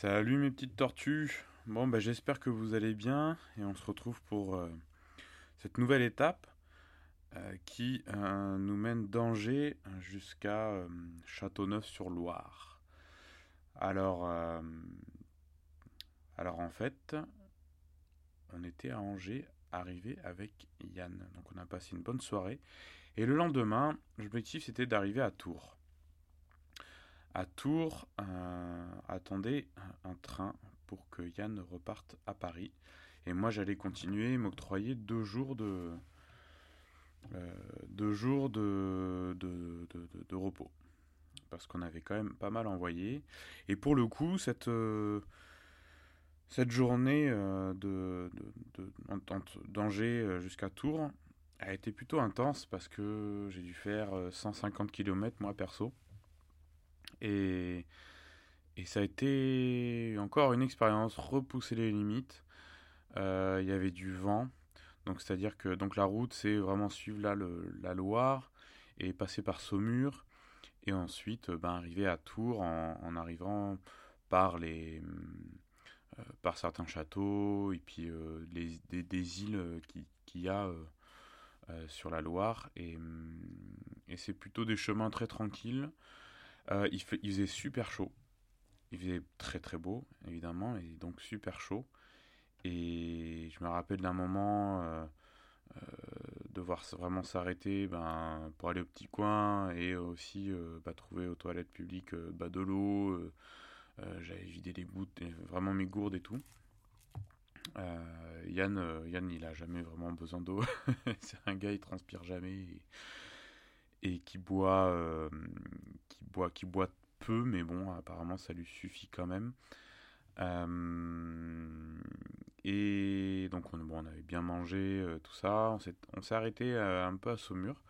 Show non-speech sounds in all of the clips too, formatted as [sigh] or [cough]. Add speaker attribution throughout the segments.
Speaker 1: Salut mes petites tortues. Bon, bah, j'espère que vous allez bien et on se retrouve pour euh, cette nouvelle étape euh, qui euh, nous mène d'Angers jusqu'à Châteauneuf-sur-Loire. Alors, alors en fait, on était à Angers, arrivé avec Yann. Donc on a passé une bonne soirée et le lendemain, l'objectif c'était d'arriver à Tours à Tours euh, attendait un train pour que Yann reparte à Paris. Et moi, j'allais continuer, m'octroyer deux jours de, euh, repos. Parce qu'on avait quand même pas mal envoyé. Et pour le coup, cette, euh, journée d'Angers jusqu'à Tours a été plutôt intense parce que j'ai dû faire 150 km moi perso. Et, ça a été encore une expérience, repousser les limites. Euh, il y avait du vent, donc c'est-à-dire que donc la route c'est vraiment suivre là la Loire et passer par Saumur. Et ensuite ben, arriver à Tours en, arrivant par les euh, par certains châteaux et puis euh, les, des, îles qu'il y a sur la Loire. Et c'est plutôt des chemins très tranquilles euh, il, faisait super chaud. Il faisait très très beau, évidemment, et donc super chaud. Et je me rappelle d'un moment euh, euh, devoir vraiment s'arrêter ben, pour aller au petit coin et aussi bah, trouver aux toilettes publiques de l'eau. J'avais vidé les gouttes, vraiment mes gourdes et tout. Yann, Yann, il a jamais vraiment besoin d'eau. [laughs] C'est un gars, il transpire jamais qui boit, euh, qui boit, qui boit peu, mais bon, apparemment ça lui suffit quand même. Euh, et donc on, bon, on avait bien mangé, euh, tout ça. On s'est arrêté un peu à Saumur,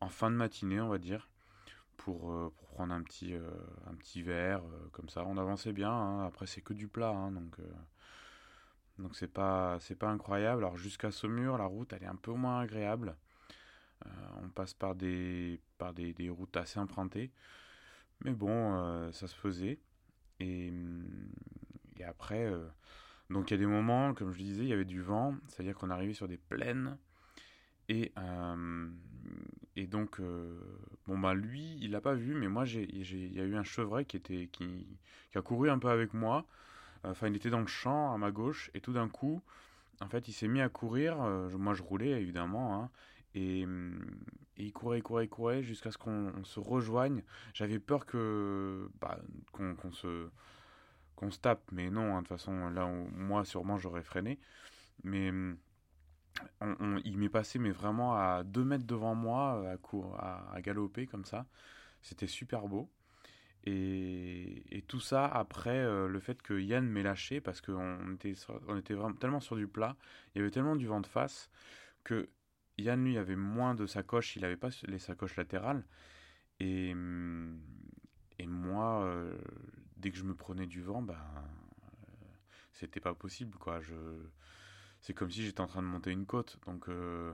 Speaker 1: en fin de matinée, on va dire, pour, pour prendre un petit, un petit verre, comme ça. On avançait bien, hein. après c'est que du plat, hein, donc donc c'est pas c'est pas incroyable. Alors jusqu'à Saumur, la route elle est un peu moins agréable. Euh, on passe par des, par des, routes assez empruntées. Mais bon, euh, ça se faisait. Et, et après, euh, donc il y a des moments, comme je disais, il y avait du vent, c'est-à-dire qu'on arrivait sur des plaines. Et, et donc, bon, bah lui, il l'a pas vu, mais moi, il y a eu un chevreuil qui, était, qui, qui a couru un peu avec moi. Enfin, il était dans le champ à ma gauche, et tout d'un coup, en fait, il s'est mis à courir. moi, je roulais évidemment, hein, et, il courait, courait, courait jusqu'à ce qu'on se rejoigne. J'avais peur que bah, qu'on se qu'on se tape, mais non. Hein, de toute façon, là, moi, sûrement, j'aurais freiné. Mais on, il m'est passé, mais vraiment à deux mètres devant moi, à, à, galoper comme ça. C'était super beau. Et, et, tout ça après euh, le fait que Yann m'ait lâché parce qu'on était, on était vraiment tellement sur du plat, il y avait tellement du vent de face que Yann, lui, avait moins de sacoches, il n'avait pas les sacoches latérales. Et, et moi, euh, dès que je me prenais du vent, ben, euh, c'était pas possible, quoi. Je, c'est comme si j'étais en train de monter une côte. Donc, euh,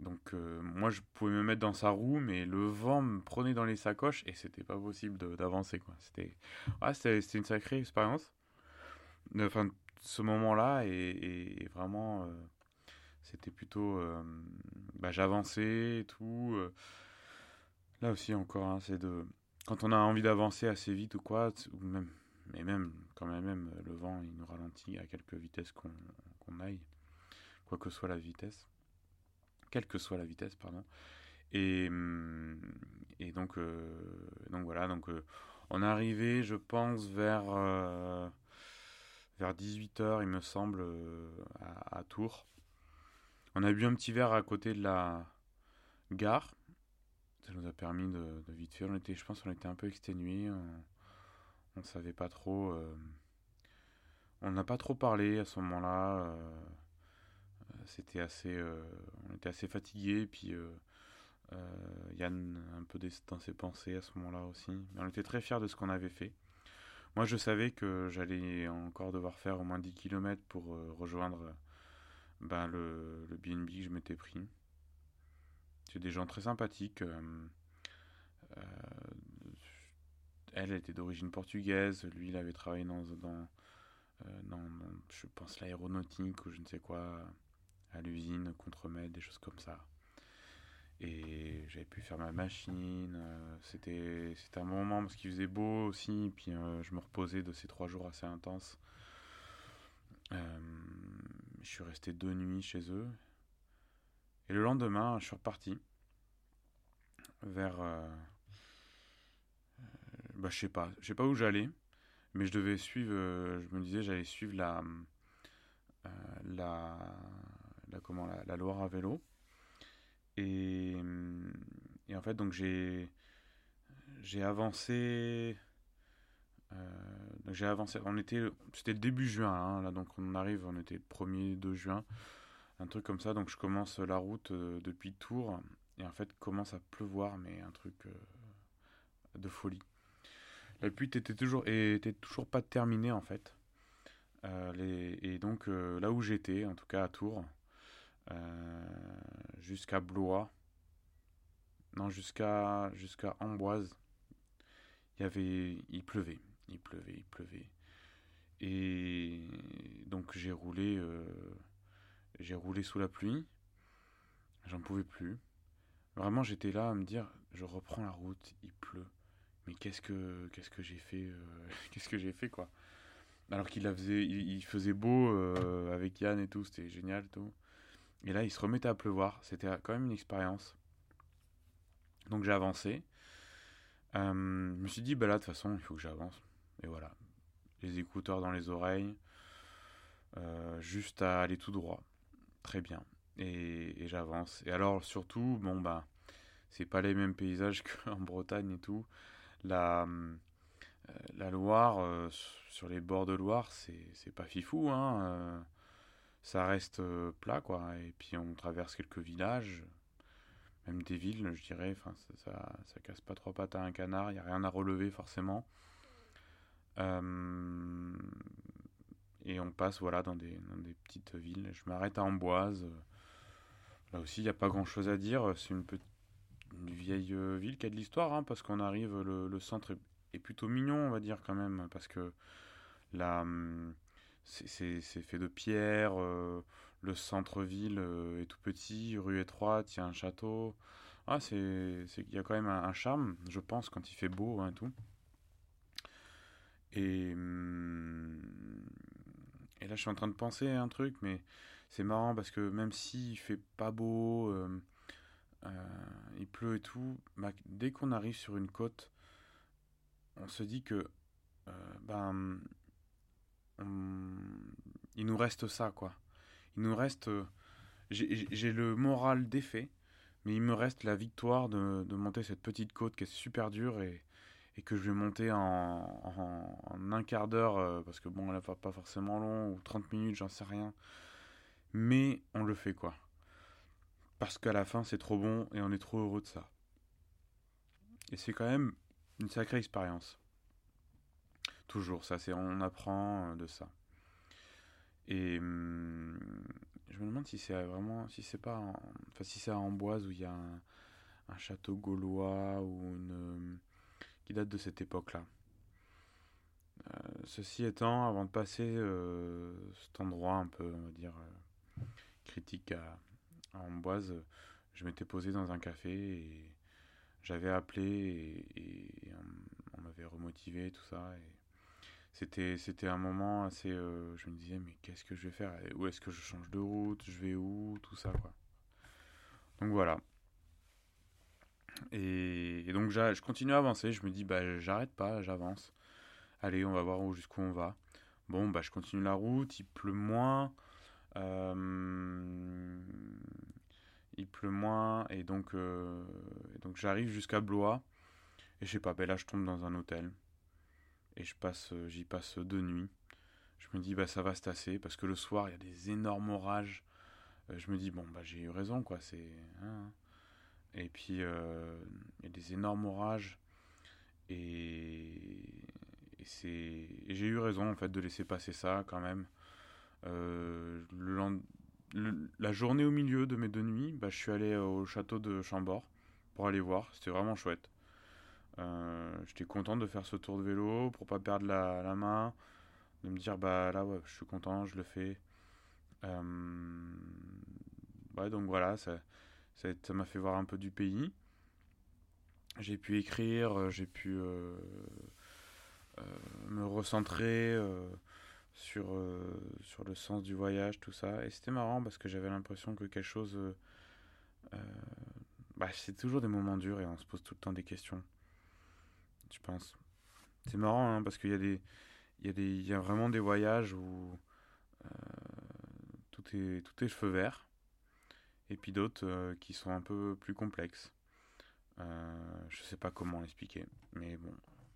Speaker 1: donc moi, je pouvais me mettre dans sa roue, mais le vent me prenait dans les sacoches et c'était pas possible d'avancer, quoi. C'était, ouais, c'était, une sacrée expérience. Enfin, ce moment-là est, vraiment c'était plutôt euh, bah, j'avançais et tout euh. là aussi encore hein, c'est de quand on a envie d'avancer assez vite ou quoi ou même mais même quand même, même le vent il nous ralentit à quelque vitesse qu'on aille quoi que soit la vitesse quelle que soit la vitesse pardon et, hum, et donc euh, donc voilà donc on est arrivé je pense vers vers 18h il me semble à Tours on a bu un petit verre à côté de la gare. Ça nous a permis de, vite faire. On était, je pense qu'on était un peu exténués. On, ne savait pas trop. Euh, on n'a pas trop parlé à ce moment-là. Euh, euh, c'était assez. on était assez fatigués. Puis Yann un peu dans ses pensées à ce moment-là aussi. Mais on était très fiers de ce qu'on avait fait. Moi, je savais que j'allais encore devoir faire au moins 10 km pour rejoindre ben, le, le BNB que je m'étais pris. C'est des gens très sympathiques, euh, euh, elle était d'origine portugaise, lui il avait travaillé dans, dans, dans, je pense, l'aéronautique ou je ne sais quoi, à l'usine, contre-maître, des choses comme ça. Et j'avais pu faire ma machine. C'était un moment parce qu'il faisait beau aussi. Puis je me reposais de ces trois jours assez intenses. Je suis resté deux nuits chez eux. Et le lendemain, je suis reparti vers. bah, je sais pas. Je sais pas où j'allais. Mais je devais suivre. je me disais, j'allais suivre la. la, la, comment, la Loire à vélo. Et, et en fait, donc j'ai j'ai avancé. Euh, j'ai avancé. On était, c'était le début juin, hein, là, donc on arrive, on était le 1er 2 juin, un truc comme ça. Donc je commence la route euh, depuis Tours et en fait commence à pleuvoir, mais un truc euh, de folie. La pluie était toujours, était toujours pas terminée en fait. Et donc là où j'étais, en tout cas à Tours, jusqu'à Blois, non jusqu'à jusqu'à Amboise. Il y avait, il pleuvait, il pleuvait, il pleuvait. Et donc j'ai roulé, euh, j'ai roulé sous la pluie. J'en pouvais plus. Vraiment, j'étais là à me dire, je reprends la route, il pleut. Mais qu'est-ce que qu'est-ce que j'ai fait euh, [laughs] Qu'est-ce que j'ai fait quoi? Alors qu'il faisait, il, faisait beau avec Yann et tout, c'était génial tout. Et là, il se remettait à pleuvoir. C'était quand même une expérience. Donc j'ai avancé. Euh, je me suis dit, bah là, de toute façon, il faut que j'avance. Et voilà. Les écouteurs dans les oreilles. Euh, juste à aller tout droit. Très bien. Et, j'avance. Et alors, surtout, bon, bah, c'est pas les mêmes paysages [laughs] qu'en Bretagne et tout. La, euh, Loire, sur les bords de Loire, c'est pas fifou, hein ça reste euh, plat, quoi. Et puis on traverse quelques villages, même des villes, je dirais. Ça, ça, casse pas trois pattes à un canard, il n'y a rien à relever forcément. Euh, et on passe voilà dans des, dans des petites villes. Je m'arrête à Amboise. Là aussi, il n'y a pas grand chose à dire. C'est une, vieille euh, ville qui a de l'histoire, hein, parce qu'on arrive, le, centre est, plutôt mignon, on va dire quand même, parce que la, hum, c'est fait de pierre, euh, le centre-ville est tout petit, rue étroite, il y a un château. Ah, c'est, il y a quand même un, charme, je pense, quand il fait beau hein, et tout. Et, hum, et là, je suis en train de penser à un truc, mais c'est marrant parce que même s'il fait pas beau, euh, il pleut et tout, dès qu'on arrive sur une côte, on se dit que ben, il nous reste ça, quoi. Il nous reste. Euh, j'ai le moral défait, mais il me reste la victoire de, monter cette petite côte qui est super dure et, et que je vais monter en, un quart d'heure, euh, parce que bon, elle va pas forcément long, ou 30 minutes, j'en sais rien. Mais on le fait, quoi. Parce qu'à la fin, c'est trop bon et on est trop heureux de ça. Et c'est quand même une sacrée expérience. Toujours, ça, c'est on apprend euh, de ça. Et hum, je me demande si c'est vraiment, si c'est pas, enfin si c'est à Amboise où il y a un, château gaulois ou une qui date de cette époque-là. Euh, ceci étant, avant de passer euh, cet endroit un peu, on va dire, critique à, Amboise, je m'étais posé dans un café et j'avais appelé et, on, on m'avait remotivé tout ça et c'était c'était un moment assez euh, je me disais mais qu'est-ce que je vais faire? Où est-ce que je change de route? Je vais où? Tout ça quoi. Donc voilà et, donc je continue à avancer je me dis bah j'arrête pas j'avance allez on va voir où jusqu'où on va bon bah je continue la route il pleut moins euh, il pleut moins et donc euh, j'arrive jusqu'à Blois et je sais pas ben là je tombe dans un hôtel et je passe, euh, j'y passe deux nuits. Je me dis bah ça va se tasser parce que le soir il y a des énormes orages. Euh, je me dis bon bah j'ai eu raison quoi c'est. Hein. Et puis euh, il y a des énormes orages et, c'est j'ai eu raison en fait de laisser passer ça quand même. le, la journée au milieu de mes deux nuits, bah, je suis allé au château de Chambord pour aller voir. C'était vraiment chouette. J'étais content de faire ce tour de vélo pour pas perdre la, la main, de me dire bah là je suis content, je le fais. ouais, donc voilà, ça m'a fait voir un peu du pays. J'ai pu écrire, j'ai pu me recentrer sur, sur le sens du voyage, tout ça. Et c'était marrant parce que j'avais l'impression que quelque chose... bah, c'est toujours des moments durs et on se pose tout le temps des questions. Je pense. C'est marrant hein, parce qu'il y a y, y a vraiment des voyages où tout, est, tout est feu vert. Et puis d'autres qui sont un peu plus complexes. Euh, je sais pas comment l'expliquer, mais bon,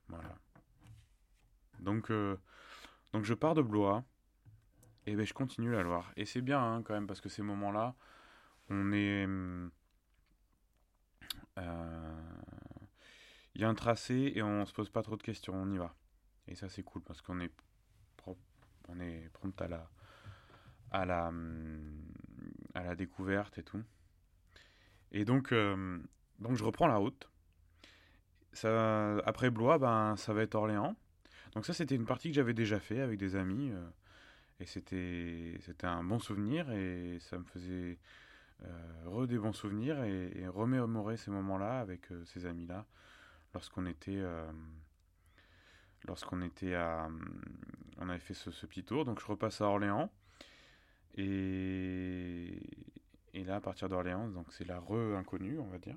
Speaker 1: voilà. Donc, euh, donc je pars de Blois et ben je continue la Loire. Et c'est bien hein, quand même parce que ces moments-là, on est, euh, il y a un tracé et on se pose pas trop de questions, on y va. Et ça c'est cool parce qu'on est, on est prompt à la, à la, à la découverte et tout. Et donc, donc je reprends la route. Après Blois, ben, ça va être Orléans. Donc ça, c'était une partie que j'avais déjà fait avec des amis. Euh, et c'était, c'était un bon souvenir et ça me faisait euh, re des bons souvenirs et, remémorer ces moments-là avec euh, ces amis-là lorsqu'on était, euh, lorsqu'on était à, on avait fait ce, petit tour. Donc je repasse à Orléans et, là à partir d'Orléans, donc c'est la re inconnue, on va dire.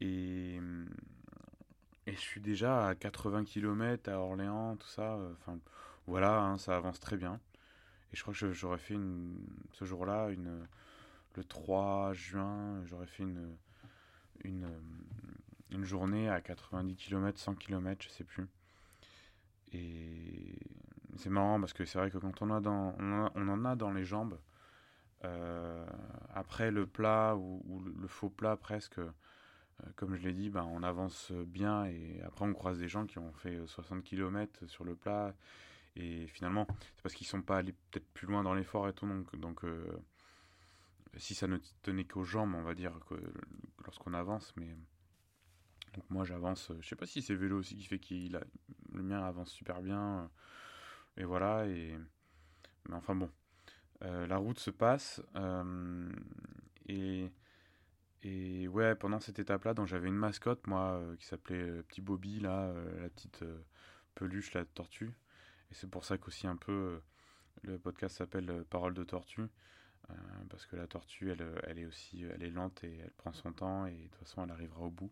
Speaker 1: Et, je suis déjà à 80 km à Orléans, tout ça. Enfin, voilà, hein, ça avance très bien. Et je crois que j'aurais fait une, ce jour-là, le 3 juin, j'aurais fait une, une, une journée à 90 km, 100 km, je sais plus. Et c'est marrant parce que c'est vrai que quand on, en a dans les jambes, euh, après le plat ou, le faux plat presque, euh, comme je l'ai dit, ben, on avance bien et après on croise des gens qui ont fait 60 euh, km sur le plat et finalement c'est parce qu'ils sont pas allés peut-être plus loin dans l'effort et tout donc, donc euh, si ça ne tenait qu'aux jambes on va dire que lorsqu'on avance mais donc moi j'avance je sais pas si c'est vélo aussi qui fait qu'il le mien avance super bien et voilà et mais enfin bon euh, la route se passe euh, et et ouais, pendant cette étape-là, donc j'avais une mascotte, moi, euh, qui s'appelait Petit Bobby, là, la petite peluche, la tortue. Et c'est pour ça qu'aussi un peu le podcast s'appelle Parole de tortue. parce que la tortue, elle, elle est aussi elle est lente et elle prend son temps et de toute façon, elle arrivera au bout.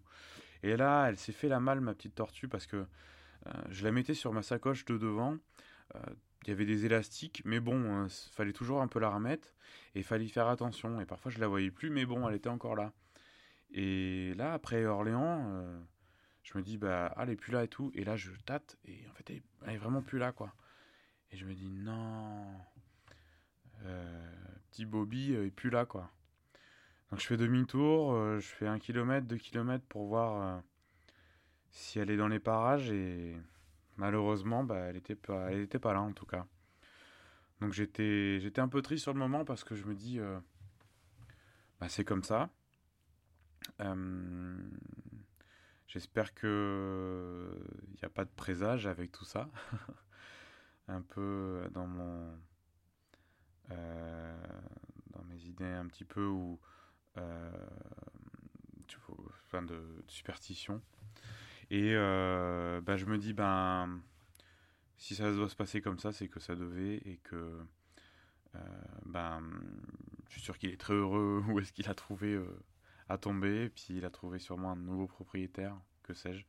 Speaker 1: Et là, elle s'est fait la malle, ma petite tortue, parce que je la mettais sur ma sacoche de devant. Il y avait des élastiques, mais bon, il fallait toujours un peu la remettre et fallait faire attention. Et parfois, je la voyais plus, mais bon, elle était encore là. Et là, après Orléans, euh, je me dis, bah, ah, elle est plus là et tout. Et là, je tâte, et en fait, elle, elle est vraiment plus là, quoi. Et je me dis, non, euh, petit Bobby euh, est plus là, quoi. Donc je fais demi-tour, euh, je fais un kilomètre, deux kilomètres pour voir euh, si elle est dans les parages, et malheureusement, bah, elle était pas, pas là, en tout cas. Donc j'étais, un peu triste sur le moment parce que je me dis, euh, bah, c'est comme ça. Euh, J'espère que il n'y a pas de présage avec tout ça. [laughs] un peu dans mon euh, dans mes idées un petit peu ou euh, de, superstition. Et euh, bah, je me dis ben si ça doit se passer comme ça, c'est que ça devait et que ben je suis sûr qu'il est très heureux [laughs] où est-ce qu'il a trouvé à tomber, puis il a trouvé sûrement un nouveau propriétaire, que sais-je.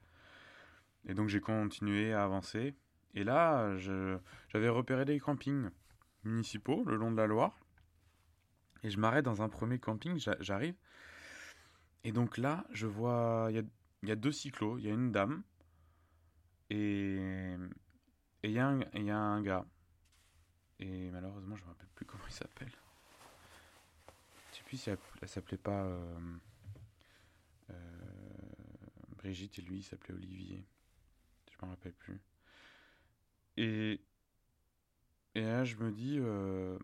Speaker 1: Et donc j'ai continué à avancer. Et là, j'avais repéré des campings municipaux le long de la Loire. Et je m'arrête dans un premier camping, j'arrive. Et donc là, je vois, y a, deux cyclos, il y a une dame et il y, a un gars. Et malheureusement, je ne me rappelle plus comment il s'appelle. Je sais plus si elle, s'appelait pas... Euh, euh, Brigitte et lui, il s'appelait Olivier. Je me rappelle plus. Et, et là, je me dis, euh,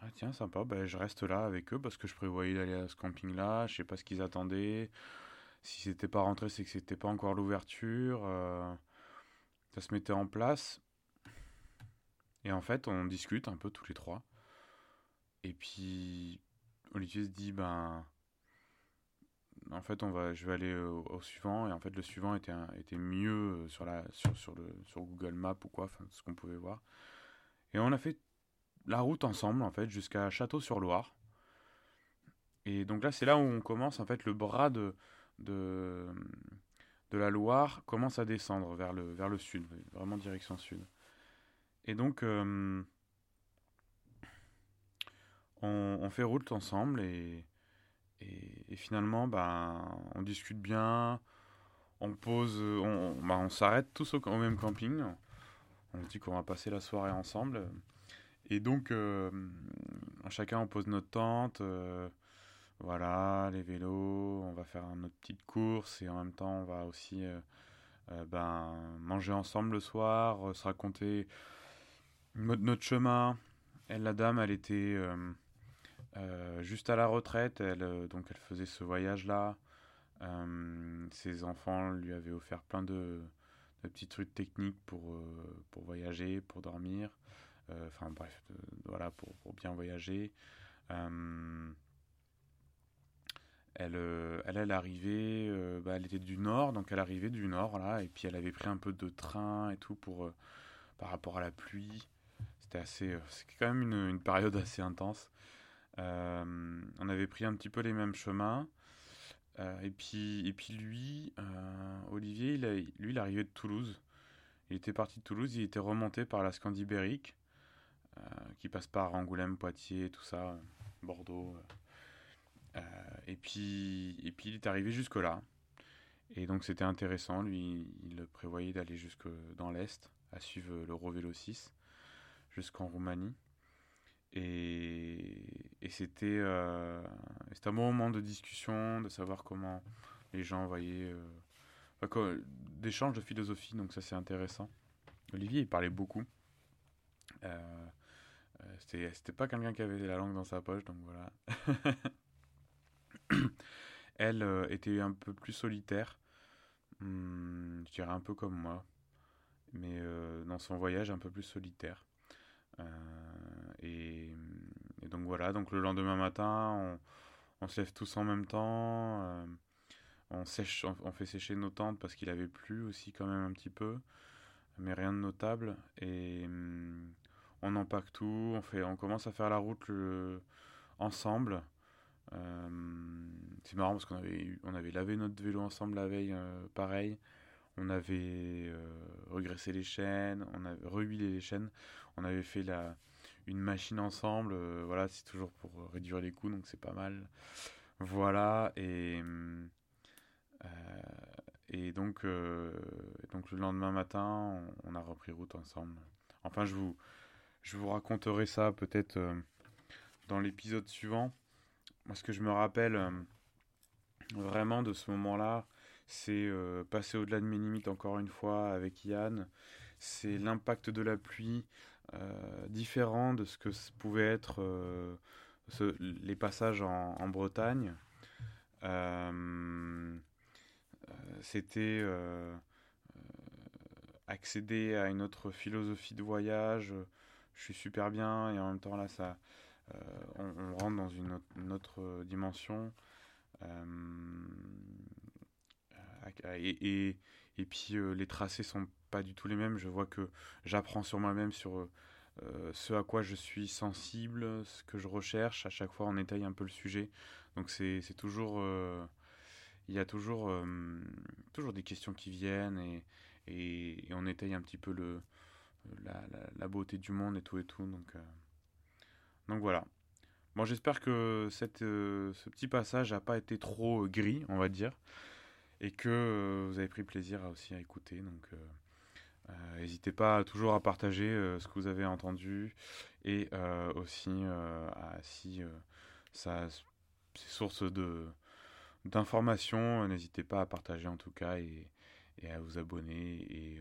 Speaker 1: ah tiens, sympa, ben, je reste là avec eux parce que je prévoyais d'aller à ce camping-là. Je sais pas ce qu'ils attendaient. Si c'était pas rentré, c'est que c'était pas encore l'ouverture. ça se mettait en place. Et en fait, on discute un peu tous les trois. Et puis, Olivier se dit, ben, en fait, on va, je vais aller au, suivant. Et en fait, le suivant était, était mieux sur, la, sur, sur Google Maps ou quoi, ce qu'on pouvait voir. Et on a fait la route ensemble, en fait, jusqu'à Château-sur-Loire. Et donc là, c'est là où on commence, en fait, le bras de, de, de la Loire commence à descendre vers le, vers le sud, vraiment direction sud. Et donc, euh, on, fait route ensemble et, et, finalement, ben, on discute bien, on pose, on, ben, on s'arrête tous au, même camping. On dit qu'on va passer la soirée ensemble. Et donc, euh, chacun on pose notre tente. Euh, voilà, les vélos, on va faire notre petite course et en même temps, on va aussi ben, manger ensemble le soir, se raconter notre, chemin. Elle, la dame, elle était euh, euh, juste à la retraite. Euh, donc, elle faisait ce voyage-là. ses enfants lui avaient offert plein de, petits trucs techniques pour, pour voyager, pour dormir. Enfin, bref, voilà, pour, bien voyager. Elle, elle, elle arrivait, bah, elle était du nord, donc elle arrivait du nord, là, et puis elle avait pris un peu de train et tout pour, par rapport à la pluie c'était assez, euh, c'est quand même une, période assez intense. Euh, on avait pris un petit peu les mêmes chemins. Euh, et, puis, et puis lui, Olivier, il lui, il arrivait de Toulouse. Il était parti de Toulouse, il était remonté par la Scandibérique, qui passe par Angoulême, Poitiers, tout ça, Bordeaux. Et, puis, et puis il est arrivé jusque-là. Et donc c'était intéressant, lui, il prévoyait d'aller jusque dans l'Est, à suivre l'Eurovélo 6 jusqu'en Roumanie. Et, et c'était euh, un bon moment de discussion, de savoir comment les gens voyaient. Euh, d'échanges de philosophie, donc ça c'est intéressant. Olivier, il parlait beaucoup. Euh, euh c'était pas quelqu'un qui avait la langue dans sa poche, donc voilà. [laughs] [clears throat] Elle euh, était un peu plus solitaire, hmm, je dirais un peu comme moi, mais dans son voyage un peu plus solitaire. Euh, et, donc voilà, donc le lendemain matin, on, se lève tous en même temps. Euh, on, sèche, on, fait sécher nos tentes parce qu'il avait plu aussi quand même un petit peu, mais rien de notable. Et on empaque tout, on, fait, on commence à faire la route ensemble. Euh, c'est marrant parce qu'on avait, on avait lavé notre vélo ensemble la veille, pareil. On avait regressé les chaînes, on avait rehuilé les chaînes on avait fait la, une machine ensemble. Euh, voilà, c'est toujours pour réduire les coûts, donc c'est pas mal. Voilà, et, euh, et donc, euh, donc le lendemain matin, on, a repris route ensemble. Enfin, je vous, je vous raconterai ça peut-être dans l'épisode suivant. Moi, ce que je me rappelle vraiment de ce moment-là, c'est passer au-delà de mes limites encore une fois avec Yann. C'est l'impact de la pluie, euh, différent de ce que pouvait être euh, les passages en, Bretagne. Euh, c'était accéder à une autre philosophie de voyage. Je suis super bien et en même temps là, ça, on, rentre dans une autre, dimension. et, et, puis les tracés sont pas du tout les mêmes. Je vois que j'apprends sur moi-même, sur euh, ce à quoi je suis sensible, ce que je recherche. À chaque fois, on étaye un peu le sujet. Donc c'est toujours... Euh, il y a toujours, euh, toujours des questions qui viennent et, et, on étaye un petit peu le, la, la, beauté du monde et tout et tout. Donc, donc voilà. Bon, j'espère que cette, ce petit passage n'a pas été trop gris, on va dire, et que vous avez pris plaisir aussi à écouter. Donc, euh, n'hésitez pas toujours à partager euh, ce que vous avez entendu. Et euh, aussi à, si ça c'est source d'informations, n'hésitez pas à partager en tout cas et, à vous abonner.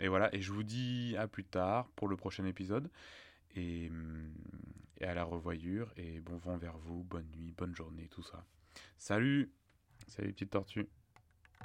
Speaker 1: Et, voilà. Et je vous dis à plus tard pour le prochain épisode. Et, et à la revoyure et bon vent vers vous, bonne nuit, bonne journée, tout ça. Salut, salut petite tortue.